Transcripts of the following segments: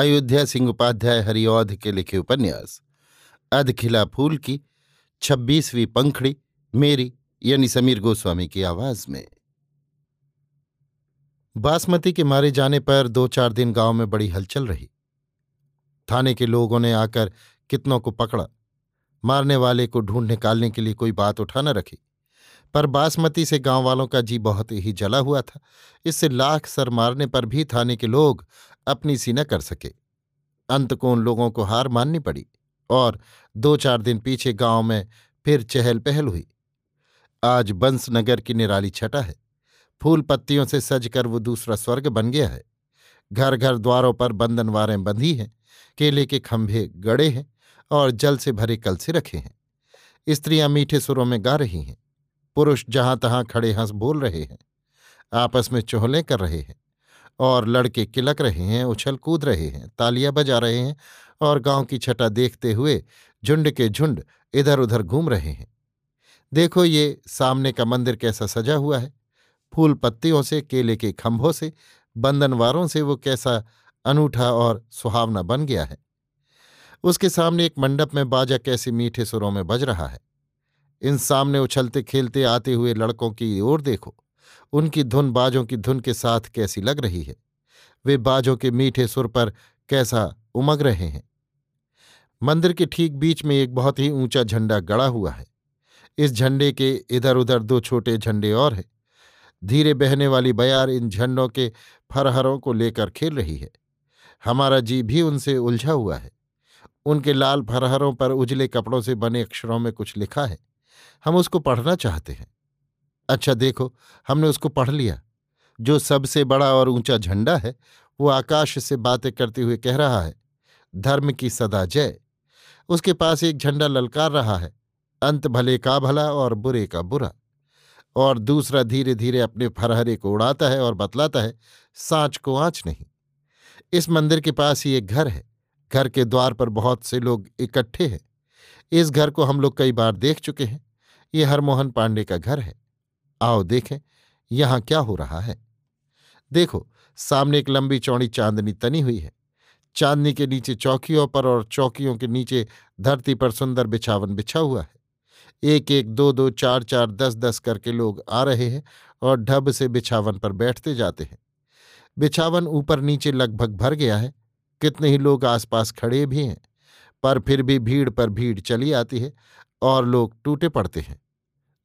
अयोध्या सिंह उपाध्याय हरिऔध के लिखे उपन्यास। अधखिला फूल की, छब्बीसवीं पंखड़ी, मेरी, यानी समीर गोस्वामी की आवाज़ में। बासमती के मारे जाने पर दो चार दिन गाँव में बड़ी हलचल रही। थाने के लोगों ने आकर कितनों को पकड़ा। मारने वाले को ढूंढ निकालने के लिए कोई बात उठा न रखी। पर बासमती से गाँव वालों का जी बहुत ही जला हुआ था। इससे लाख सर मारने पर भी थाने के लोग अपनी सी न कर सके। अंत को उन लोगों को हार माननी पड़ी और दो चार दिन पीछे गाँव में फिर चहल पहल हुई। आज बंसनगर की निराली छटा है। फूल पत्तियों से सजकर वो दूसरा स्वर्ग बन गया है। घर घर द्वारों पर बंधनवारें बंधी हैं। केले के खंभे गड़े हैं और जल से भरे कल से रखे हैं। स्त्रियाँ मीठे सुरों में गा रही हैं। पुरुष जहाँ तहां खड़े हंस बोल रहे हैं, आपस में चोहलें कर रहे हैं और लड़के किलक रहे हैं, उछल कूद रहे हैं, तालियाँ बजा रहे हैं और गाँव की छटा देखते हुए झुंड के झुंड इधर उधर घूम रहे हैं। देखो ये सामने का मंदिर कैसा सजा हुआ है। फूल पत्तियों से, केले के खंभों से, बंधनवारों से वो कैसा अनूठा और सुहावना बन गया है। उसके सामने एक मंडप में बाजा कैसे मीठे सुरों में बज रहा है। इन सामने उछलते खेलते आते हुए लड़कों की ओर देखो। उनकी धुन बाजों की धुन के साथ कैसी लग रही है? वे बाजों के मीठे सुर पर कैसा उमग रहे हैं? मंदिर के ठीक बीच में एक बहुत ही ऊँचा झंडा गड़ा हुआ है। इस झंडे के इधर उधर दो छोटे झंडे और हैं। धीरे बहने वाली बयार इन झंडों के फरहरों को लेकर खेल रही है। हमारा जी भी उनसे उलझा हुआ है। उनके लाल फरहरों पर उजले कपड़ों से बने अक्षरों में कुछ लिखा है। हम उसको पढ़ना चाहते हैं। अच्छा देखो, हमने उसको पढ़ लिया। जो सबसे बड़ा और ऊँचा झंडा है, वो आकाश से बातें करते हुए कह रहा है, धर्म की सदा जय। उसके पास एक झंडा ललकार रहा है, अंत भले का भला और बुरे का बुरा। और दूसरा धीरे धीरे अपने फरहरे को उड़ाता है और बतलाता है, सांच को आँच नहीं। इस मंदिर के पास ही एक घर है। घर के द्वार पर बहुत से लोग इकट्ठे हैं। इस घर को हम लोग कई बार देख चुके हैं। ये हरमोहन पांडे का घर है। आओ देखें, यहाँ क्या हो रहा है। देखो, सामने एक लंबी चौड़ी चांदनी तनी हुई है। चांदनी के नीचे चौकियों पर और चौकियों के नीचे धरती पर सुंदर बिछावन बिछा हुआ है। एक एक दो दो चार चार दस दस करके लोग आ रहे हैं और ढब से बिछावन पर बैठते जाते हैं। बिछावन ऊपर नीचे लगभग भर गया है। कितने ही लोग आसपास खड़े भी हैं। पर फिर भी भीड़ पर भीड़ चली आती है और लोग टूटे पड़ते हैं।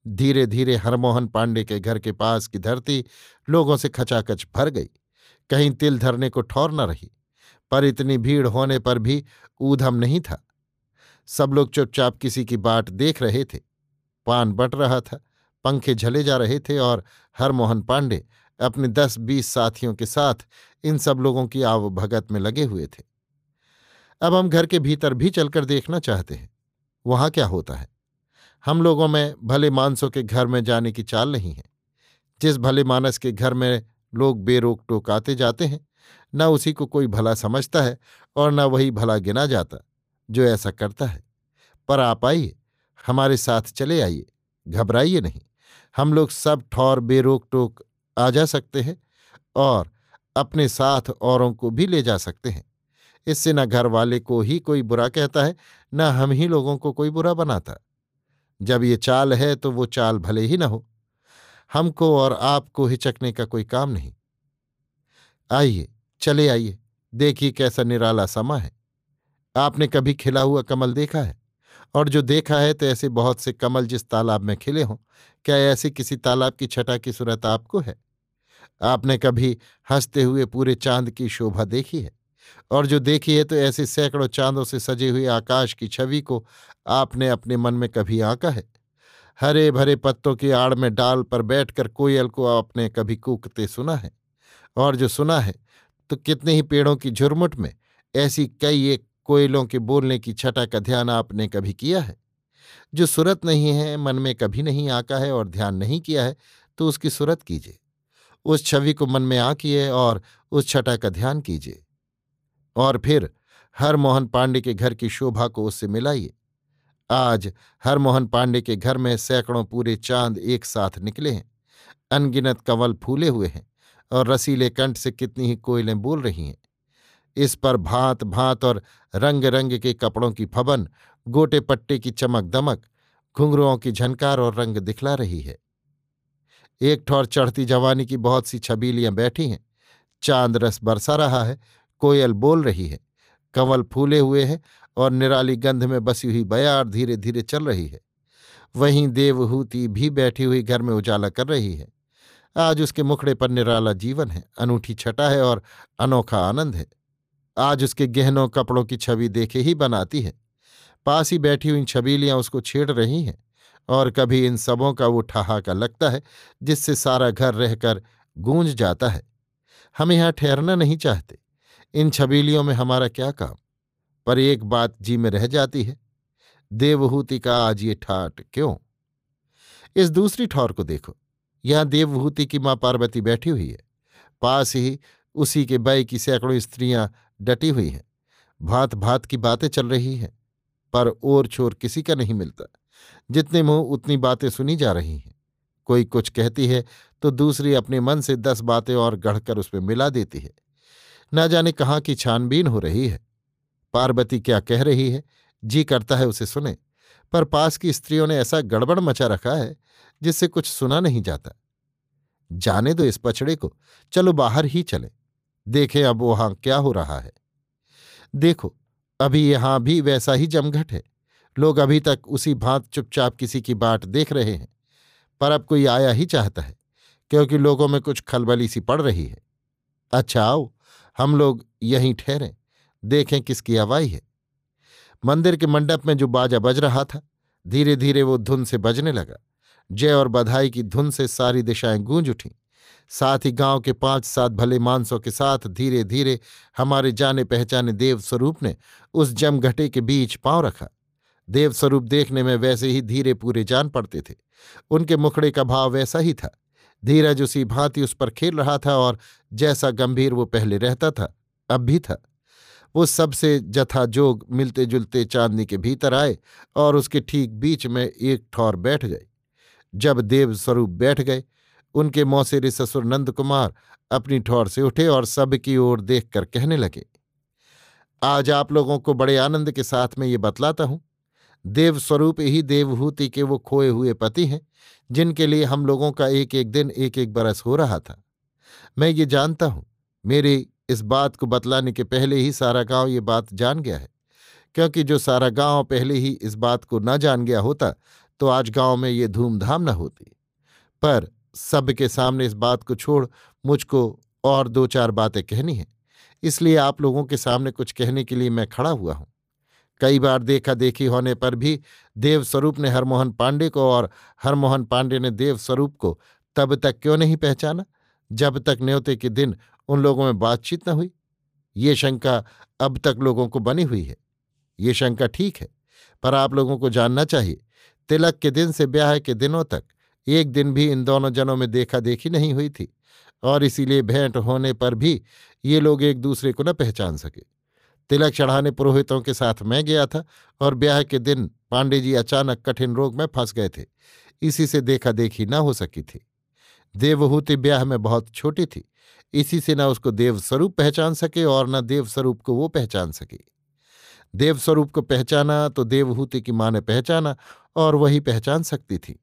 धीरे धीरे हरमोहन पांडे के घर के पास की धरती लोगों से खचाखच भर गई। कहीं तिल धरने को ठौर न रही, पर इतनी भीड़ होने पर भी ऊधम नहीं था। सब लोग चुपचाप किसी की बाट देख रहे थे। पान बट रहा था, पंखे झले जा रहे थे और हरमोहन पांडे अपने दस बीस साथियों के साथ इन सब लोगों की आव भगत में लगे हुए थे। अब हम घर के भीतर भी चलकर देखना चाहते हैं। वहाँ क्या होता है? हम लोगों में भले मानसों के घर में जाने की चाल नहीं है। जिस भले मानस के घर में लोग बेरोक टोक आते जाते हैं, न उसी को कोई भला समझता है और न वही भला गिना जाता, जो ऐसा करता है। पर आप आइए, हमारे साथ चले आइए, घबराइए नहीं। हम लोग सब ठौर बेरोक टोक आ जा सकते हैं और अपने साथ औरों को भी ले जा सकते हैं। इससे न घर वाले को ही कोई बुरा कहता है, न हम ही लोगों को कोई बुरा बनाता। जब ये चाल है तो वो चाल भले ही न हो। हमको और आपको हिचकने का कोई काम नहीं। आइए, चले आइए, देखिए कैसा निराला समा है। आपने कभी खिला हुआ कमल देखा है? और जो देखा है तो ऐसे बहुत से कमल जिस तालाब में खिले हों, क्या ऐसे किसी तालाब की छटा की सूरत आपको है? आपने कभी हँसते हुए पूरे चाँद की शोभा देखी है? और जो देखी है तो ऐसे सैकड़ों चांदों से सजे हुए आकाश की छवि को आपने अपने मन में कभी आंका है? हरे भरे पत्तों की आड़ में डाल पर बैठकर कोयल को आपने कभी कूकते सुना है? और जो सुना है तो कितने ही पेड़ों की झुरमुट में ऐसी कई एक कोयलों के बोलने की छटा का ध्यान आपने कभी किया है? जो सुरत नहीं है, मन में कभी नहीं आका है और ध्यान नहीं किया है तो उसकी सुरत कीजिए। उस छवि को मन में आकिए और उस छटा का ध्यान कीजिए। और फिर हर मोहन पांडे के घर की शोभा को उससे मिलाइए। आज हरमोहन पांडे के घर में सैकड़ों पूरे चाँद एक साथ निकले हैं। अनगिनत कंवल फूले हुए हैं और रसीले कंठ से कितनी ही कोयलें बोल रही हैं। इस पर भांत भांत और रंग रंग के कपड़ों की फबन, गोटे पट्टे की चमक दमक घुंघरुओं की झनकार और रंग दिखला रही है। एक ठौर चढ़ती जवानी की बहुत सी छबीलियाँ बैठी हैं। चाँद रस बरसा रहा है कोयल बोल रही है, कंवल फूले हुए हैं और निराली गंध में बसी हुई बयार धीरे धीरे चल रही है। वहीं देवहूति भी बैठी हुई घर में उजाला कर रही है। आज उसके मुखड़े पर निराला जीवन है, अनूठी छटा है और अनोखा आनंद है। आज उसके गहनों कपड़ों की छवि देखे ही बनाती है। पास ही बैठी हुई छबीलियाँ उसको छेड़ रही हैं और कभी इन सबों का वो ठहाका लगता है, जिससे सारा घर रहकर गूंज जाता है। हम यहाँ ठहरना नहीं चाहते। इन छबीलियों में हमारा क्या काम? पर एक बात जी में रह जाती है, देवहूति का आज ये ठाट क्यों? इस दूसरी ठौर को देखो, यहाँ देवभूति की माँ पार्वती बैठी हुई है, पास ही उसी के बय की सैकड़ों स्त्रियाँ डटी हुई हैं भात भात की बातें चल रही हैं, पर ओर छोर किसी का नहीं मिलता, जितने मुँह उतनी बातें सुनी जा रही हैं। कोई कुछ कहती है तो दूसरी अपने मन से दस बातें और गढ़कर उसमें मिला देती है। न जाने कहाँ की छानबीन हो रही है। पार्वती क्या कह रही है? जी करता है उसे सुने। पर पास की स्त्रियों ने ऐसा गड़बड़ मचा रखा है, जिससे कुछ सुना नहीं जाता। जाने दो इस पछड़े को। चलो बाहर ही चले। देखें अब वहाँ क्या हो रहा है। देखो, अभी यहाँ भी वैसा ही जमघट है। लोग अभी तक उसी भांत चुपचाप किसी की बाट देख रहे हैं। पर अब कोई आया ही चाहता है, क्योंकि लोगों में कुछ खलबली सी पड़ रही है। अच्छा आओ। हम लोग यहीं ठहरें, देखें किसकी हवाई है। मंदिर के मंडप में जो बाजा बज रहा था धीरे धीरे वो धुन से बजने लगा। जय और बधाई की धुन से सारी दिशाएँ गूंज उठीं। साथ ही गाँव के पाँच सात भले मानसों के साथ धीरे धीरे हमारे जाने पहचाने देव स्वरूप ने उस जमघटे के बीच पाँव रखा। देव स्वरूप देखने में वैसे ही धीरे पूरे जान पड़ते थे। उनके मुखड़े का भाव वैसा ही था। धीरज उसी भांति उस पर खेल रहा था और जैसा गंभीर वो पहले रहता था, अब भी था। वो सबसे जथाजोग मिलते जुलते चांदनी के भीतर आए और उसके ठीक बीच में एक ठौर बैठ गए जब देव स्वरूप बैठ गए, उनके मौसेरे ससुर नंद कुमार अपनी ठौर से उठे और सबकी ओर देखकर कहने लगे, आज आप लोगों को बड़े आनंद के साथ में ये बतलाता हूँ। देव स्वरूप ही देवहूति के वो खोए हुए पति हैं, जिनके लिए हम लोगों का एक एक दिन एक एक बरस हो रहा था। मैं ये जानता हूँ, मेरी इस बात को बतलाने के पहले ही सारा गाँव ये बात जान गया है। क्योंकि जो सारा गाँव पहले ही इस बात को न जान गया होता तो आज गाँव में ये धूमधाम न होती। पर सबके सामने इस बात को छोड़, मुझको और दो चार बातें कहनी हैं। इसलिए आप लोगों के सामने कुछ कहने के लिए मैं खड़ा हुआ हूँ। कई बार देखा देखी होने पर भी देवस्वरूप ने हरमोहन पांडे को और हरमोहन पांडे ने देवस्वरूप को तब तक क्यों नहीं पहचाना? जब तक न्योते के दिन उन लोगों में बातचीत न हुई। ये शंका अब तक लोगों को बनी हुई है। ये शंका ठीक है, पर आप लोगों को जानना चाहिए, तिलक के दिन से ब्याह के दिनों तक एक दिन भी इन दोनों जनों में देखा देखी नहीं हुई थी, और इसीलिए भेंट होने पर भी ये लोग एक दूसरे को न पहचान सके। तिलक चढ़ाने पुरोहितों के साथ मैं गया था और ब्याह के दिन पांडे जी अचानक कठिन रोग में फंस गए थे। इसी से देखा देखी न हो सकी थी। देवहूति ब्याह में बहुत छोटी थी। इसी से न उसको देवस्वरूप पहचान सके और न देवस्वरूप को वो पहचान सके। देवस्वरूप को पहचाना तो देवहूति की माँ ने पहचाना और वही पहचान सकती थी।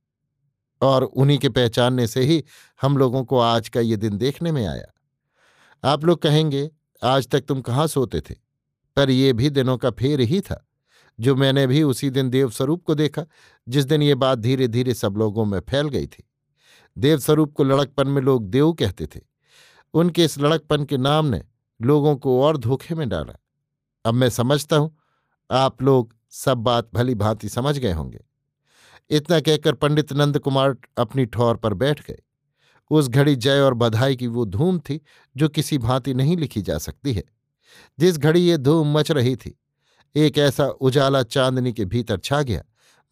और उन्हीं के पहचानने से ही हम लोगों को आज का ये दिन देखने में आया। आप लोग कहेंगे, आज तक तुम कहाँ सोते थे? पर ये भी दिनों का फेर ही था, जो मैंने भी उसी दिन देवस्वरूप को देखा, जिस दिन ये बात धीरे धीरे सब लोगों में फैल गई थी। देवस्वरूप को लड़कपन में लोग देव कहते थे। उनके इस लड़कपन के नाम ने लोगों को और धोखे में डाला। अब मैं समझता हूँ, आप लोग सब बात भली भांति समझ गए होंगे। इतना कहकर पंडित नंद कुमार अपनी ठौर पर बैठ गए। उस घड़ी जय और बधाई की वो धूम थी, जो किसी भांति नहीं लिखी जा सकती है। जिस घड़ी ये धूम मच रही थी, एक ऐसा उजाला चांदनी के भीतर छा गया,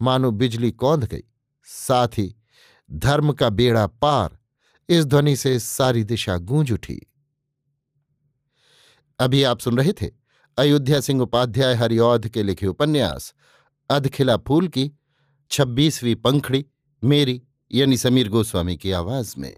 मानो बिजली कौंध गई। साथ ही धर्म का बेड़ा पार, इस ध्वनि से सारी दिशा गूंज उठी। अभी आप सुन रहे थे अयोध्या सिंह उपाध्याय हरिऔध के लिखे उपन्यास, अधखिला फूल की छब्बीसवीं पंखड़ी, मेरी यानी समीर गोस्वामी की आवाज़ में।